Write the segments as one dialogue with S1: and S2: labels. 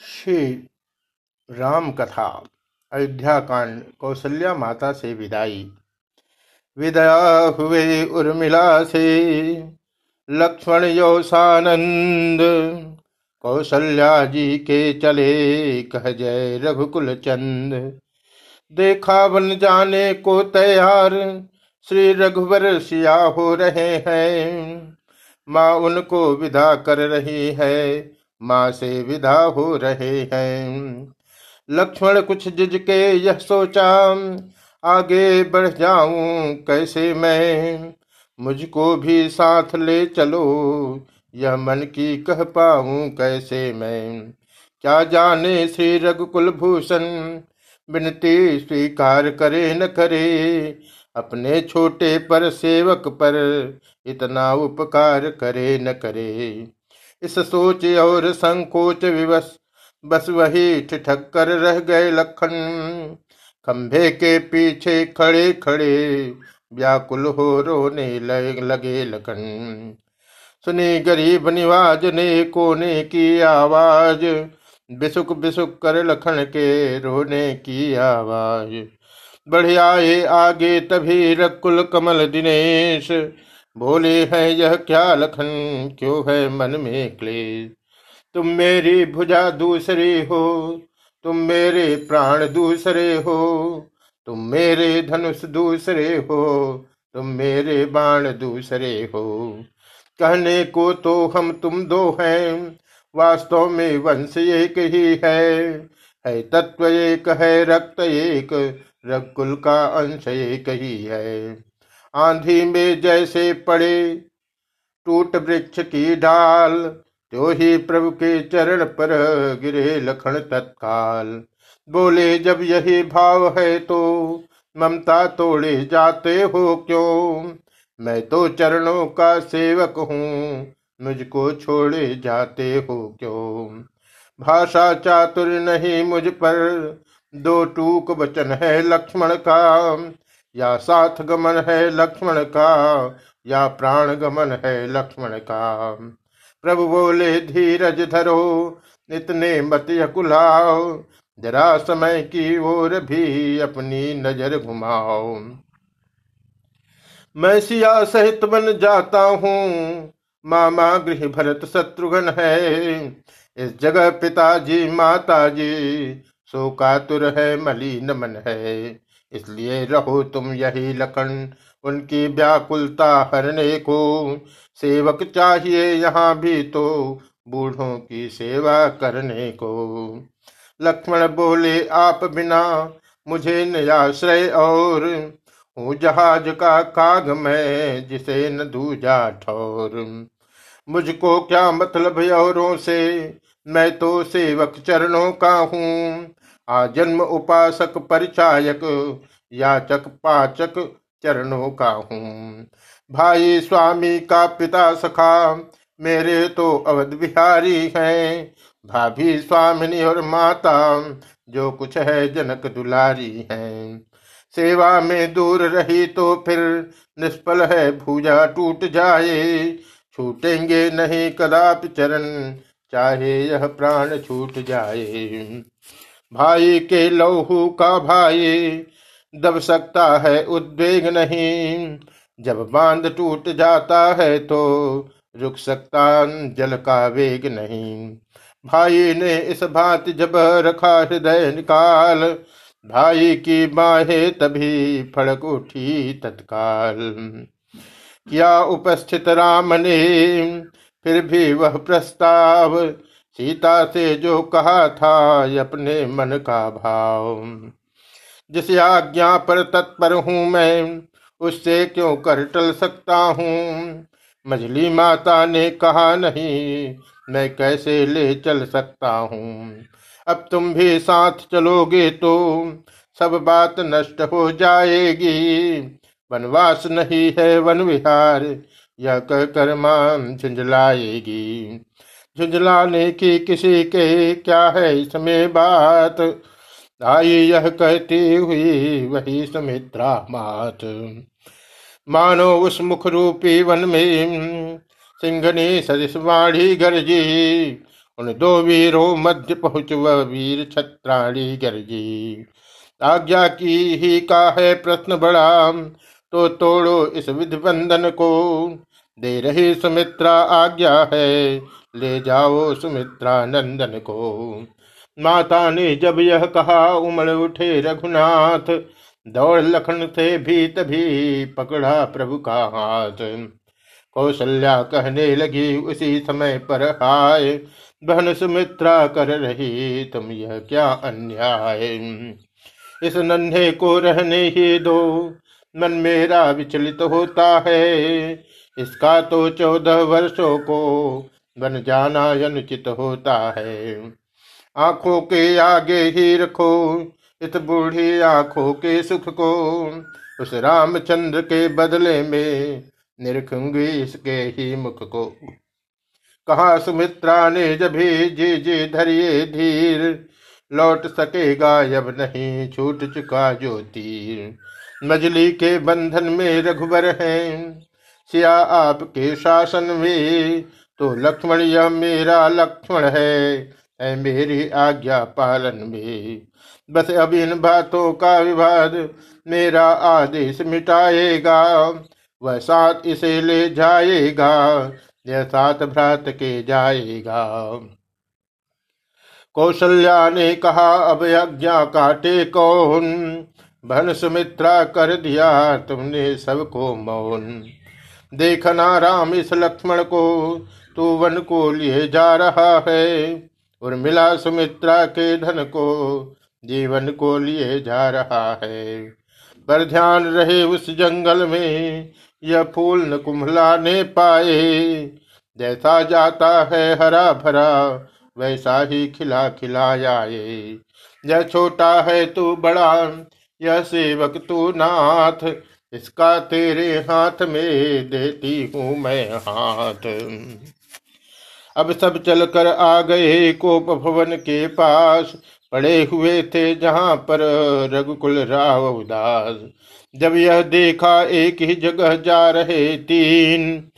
S1: श्री राम कथा अयोध्या कांड कौशल्या माता से विदाई। विदया हुए उर्मिला से लक्ष्मण यौसानंद कौशल्या जी के चले कह जय रघुकुल चंद देखा बन जाने को तैयार, श्री रघुवर सिया हो रहे हैं। माँ उनको विदा कर रही है माँ से विदा हो रहे हैं। लक्ष्मण कुछ जिज के यह सोचा, आगे बढ़ जाऊँ कैसे मैं? मुझको भी साथ ले चलो, यह मन की कह पाऊँ कैसे मैं? क्या जाने श्री रघुकुल भूषण विनती स्वीकार करे न करे, अपने छोटे पर सेवक पर इतना उपकार करे न करे। इस सोच और संकोच विवश। बस वही ठिठक कर रह गए लखन। खंभे के पीछे खड़े खड़े व्याकुल हो रोने लगे लखन। सुनी गरीब निवाज ने कोने की आवाज़। बिसुक बिसुक कर लखन के रोने की आवाज़। बढ़िया आगे तभी रकुल कमल दिनेश। बोले है यह क्या लखन? क्यों है मन में क्लेश? तुम मेरी भुजा दूसरी हो, तुम मेरे प्राण दूसरे हो, तुम मेरे धनुष दूसरे हो, तुम मेरे बाण दूसरे हो। कहने को तो हम तुम दो हैं, वास्तव में वंश एक ही है। है तत्व एक, है रक्त एक रकुल का अंश एक ही है। आंधी में जैसे पड़े। टूट वृक्ष की डाल जो ही प्रभु के चरण पर गिरे लखन तत्काल। बोले, जब यही भाव है तो ममता तोड़े जाते हो क्यों? मैं तो चरणों का सेवक हूँ, मुझको छोड़े जाते हो क्यों? भाषा चातुर नहीं मुझ पर, दो टूक वचन है लक्ष्मण का। या साथ गमन है लक्ष्मण का, या प्राण गमन है लक्ष्मण का। प्रभु बोले, धीरज धरो, इतने मत कुलाओ जरा समय की ओर भी अपनी नज़र घुमाओ। मैं सिया सहित बन जाता हूँ, मामा गृह भरत शत्रुघ्न है। इस जगह पिताजी, माताजी शोकातुर है, मलिन मन है। इसलिए रहो तुम यही लखन, उनकी व्याकुलता हरने को। सेवक चाहिए यहाँ भी तो बूढ़ों की सेवा करने को। लक्ष्मण बोले, आप बिना मुझे नयाश्रय और हूँ जहाज़ का काग मैं जिसे न दूजा ठोर। मुझको क्या मतलब औरों से? मैं तो सेवक चरणों का हूँ। आजन्म उपासक परिचायक, याचक पाचक चरणों का हूँ। भाई स्वामी का पिता सखा, मेरे तो अवध बिहारी हैं। भाभी स्वामिनी और माता, जो कुछ है जनक दुलारी हैं। सेवा में दूर रही तो फिर निष्फल है, भूजा टूट जाए। छूटेंगे नहीं कदापि चरण, चाहे यह प्राण छूट जाए। भाई के लहू का भाई दब सकता है, उद्वेग नहीं। जब बाँध टूट जाता है तो रुक सकता जल का वेग नहीं। भाई ने इस बात जब रखा हृदय निकाल, भाई की बाहे तभी फड़क उठी तत्काल। क्या उपस्थित राम ने, फिर भी वह प्रस्ताव सीता से जो कहा था अपने मन का भाव। जिस आज्ञा पर तत्पर हूँ मैं, उससे क्यों कर टल सकता हूँ? मझली माता ने कहा नहीं, मैं कैसे ले चल सकता हूँ? अब तुम भी साथ चलोगे तो सब बात नष्ट हो जाएगी। वनवास नहीं है, वन विहार, यह कहकर मान झुंझलाएगी। झुंझलाने की किसी के क्या है इसमें बात? आई यह कहती हुई वही सुमित्रा मात। मानो उस मुख रूपी वन में सिंघनी सदिश वाणी गर्जी, उन दो वीरों मध्य पहुँच वीर छत्राणी गर्जी। आज्ञा की ही का है प्रश्न बड़ा तो तोड़ो इस विधि बंधन को। दे रही सुमित्रा आज्ञा है ले जाओ सुमित्रा नंदन को। माता ने जब यह कहा, उमड़ उठे रघुनाथ। दौड़ लखन से भी तभी पकड़ा प्रभु का हाथ। कौशल्या कहने लगी, उसी समय पर हाय, बहन सुमित्रा कर रही, तुम यह क्या अन्याय? इस नन्हे को रहने ही दो, मन मेरा विचलित होता है। इसका तो चौदह वर्षों को बन जाना अनुचित होता है। आँखों के आगे ही रखो, इस बूढ़ी आँखों के सुख को, उस रामचंद्र के बदले में निरखूँगी इसके ही मुख को। कहा, सुमित्रा ने जब भी जी जी धरिए धीर, लौट सकेगा अब नहीं छूट चुका जो तीर। मजली के बंधन में रघुबर हैं, सिया आपके शासन में तो लक्ष्मण, यह मेरा लक्ष्मण है है मेरी आज्ञा पालन में। बस अब इन बातों का विवाद मेरा आदेश मिटाएगा, वह साथ इसे ले जाएगा, यह साथ भ्रात के जाएगा। कौशल्या ने कहा, अब आज्ञा काटे कौन? भन सुमित्रा कर दिया तुमने सबको मौन। देखना राम इस लक्ष्मण को तू वन को लिए जा रहा है, और मिला सुमित्रा के धन को जीवन को लिए जा रहा है। पर ध्यान रहे उस जंगल में, यह फूल न कुम्हलाने पाए। जैसा जाता है हरा भरा, वैसा ही खिला खिला जाए यह छोटा है तू बड़ा, यह सेवक तू नाथ, इसका तेरे हाथ में देती हूँ मैं हाथ। अब सब चलकर आ गए कोप भवन के पास। पड़े हुए थे जहाँ पर रघुकुल राव उदास। जब यह देखा एक ही जगह जा रहे तीन,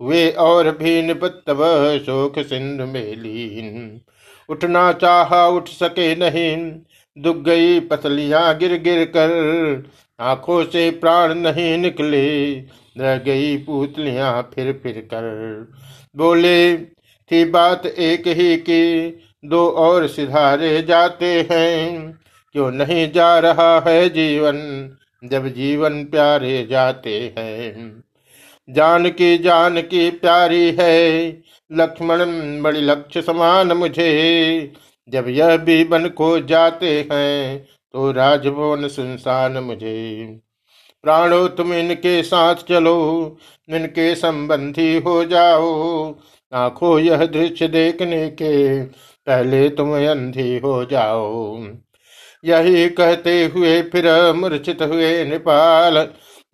S1: वे और भी निपत्तव शोक सिंधु में लीन। उठना चाहा उठ सके नहीं, दुख गई पसलियाँ गिर गिर कर। आँखों से प्राण नहीं निकले, रह गई पुतलियाँ फिर फिर कर। बोले थी बात एक ही की, दो और सिधारे जाते हैं। क्यों नहीं जा रहा है जीवन, जब जीवन प्यारे जाते हैं। जान की जान की प्यारी है, लक्ष्मण बड़ी लक्ष्य समान मुझे। जब यह भी बन को जाते हैं तो राजभवन सुनसान मुझे। प्राणो तुम इनके साथ चलो, इनके संबंधी हो जाओ। आँखों यह दृश्य देखने के पहले तुम अंधी हो जाओ। यही कहते हुए फिर मूर्छित हुए नेपाल,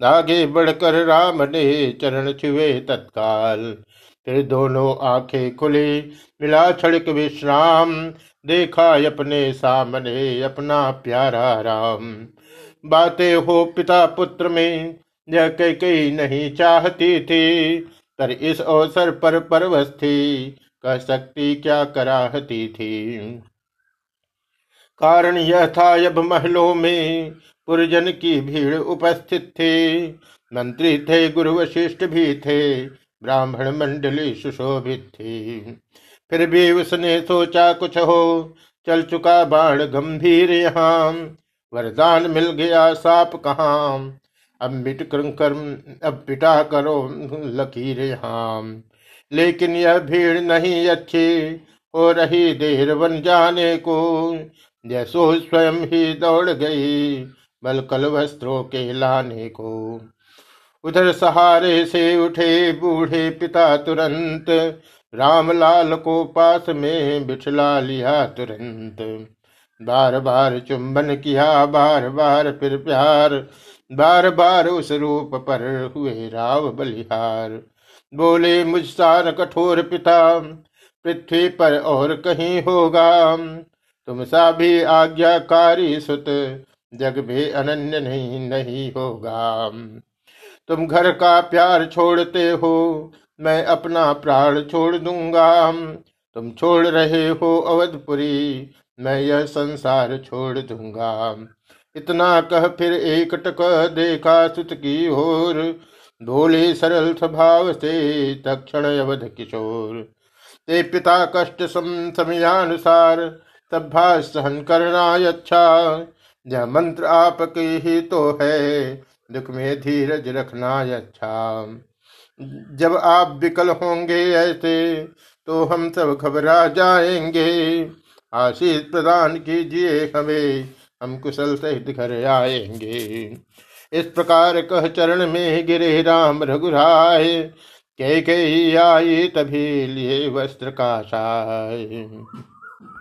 S1: आगे बढ़कर राम ने चरण छुए तत्काल। फिर दोनों आँखें खुली मिला छड़क विश्राम देखा अपने सामने अपना प्यारा राम। बातें हो पिता पुत्र में, यह कई कई नहीं चाहती थी पर इस अवसर पर परवश थी कह सकती क्या कराहती थी? कारण यह था अब महलों में पुरजन की भीड़ उपस्थित थे। मंत्री थे, गुरु वशिष्ठ भी थे, ब्राह्मण मंडली सुशोभित थी। फिर भी उसने सोचा, कुछ हो, चल चुका बाण गंभीर यहाँ। वरदान मिल गया साप कहाँ? अब मिट कर अब पिटा करो लकीर हाम लेकिन यह भीड़ नहीं अच्छी, हो रही देर बन जाने को। जैसो स्वयं ही दौड़ गई बलकल वस्त्रों के लाने को। उधर सहारे से उठे बूढ़े पिता तुरंत, रामलाल को पास में बिठला लिया तुरंत। बार बार चुंबन किया, बार बार फिर प्यार बार बार उस रूप पर हुए राव बलिहार। बोले, मुझसार कठोर पिता, पृथ्वी पर और कहीं होगा। तुम सा भी आज्ञाकारी सुत, जग में अनन्य नहीं नहीं होगा। तुम घर का प्यार छोड़ते हो, मैं अपना प्राण छोड़ दूँगा। तुम छोड़ रहे हो अवधपुरी, मैं यह संसार छोड़ दूँगा। इतना कह फिर एक टक देखा सुत की ओर। भोले सरल स्वभाव से तक्षण अवध किशोर। ते पिता कष्ट सम, समयानुसार तब सहन करना अच्छा। यह मंत्र आपके ही तो है, दुख में धीरज रखना अच्छा। जब आप विकल होंगे ऐसे तो हम सब घबरा जाएँगे। आशीष प्रदान कीजिए हमें हम कुशल सहित घर आएँगे। इस प्रकार कह चरण में गिरे राम रघुराय, कह कही आई तभी लिए वस्त्र का साय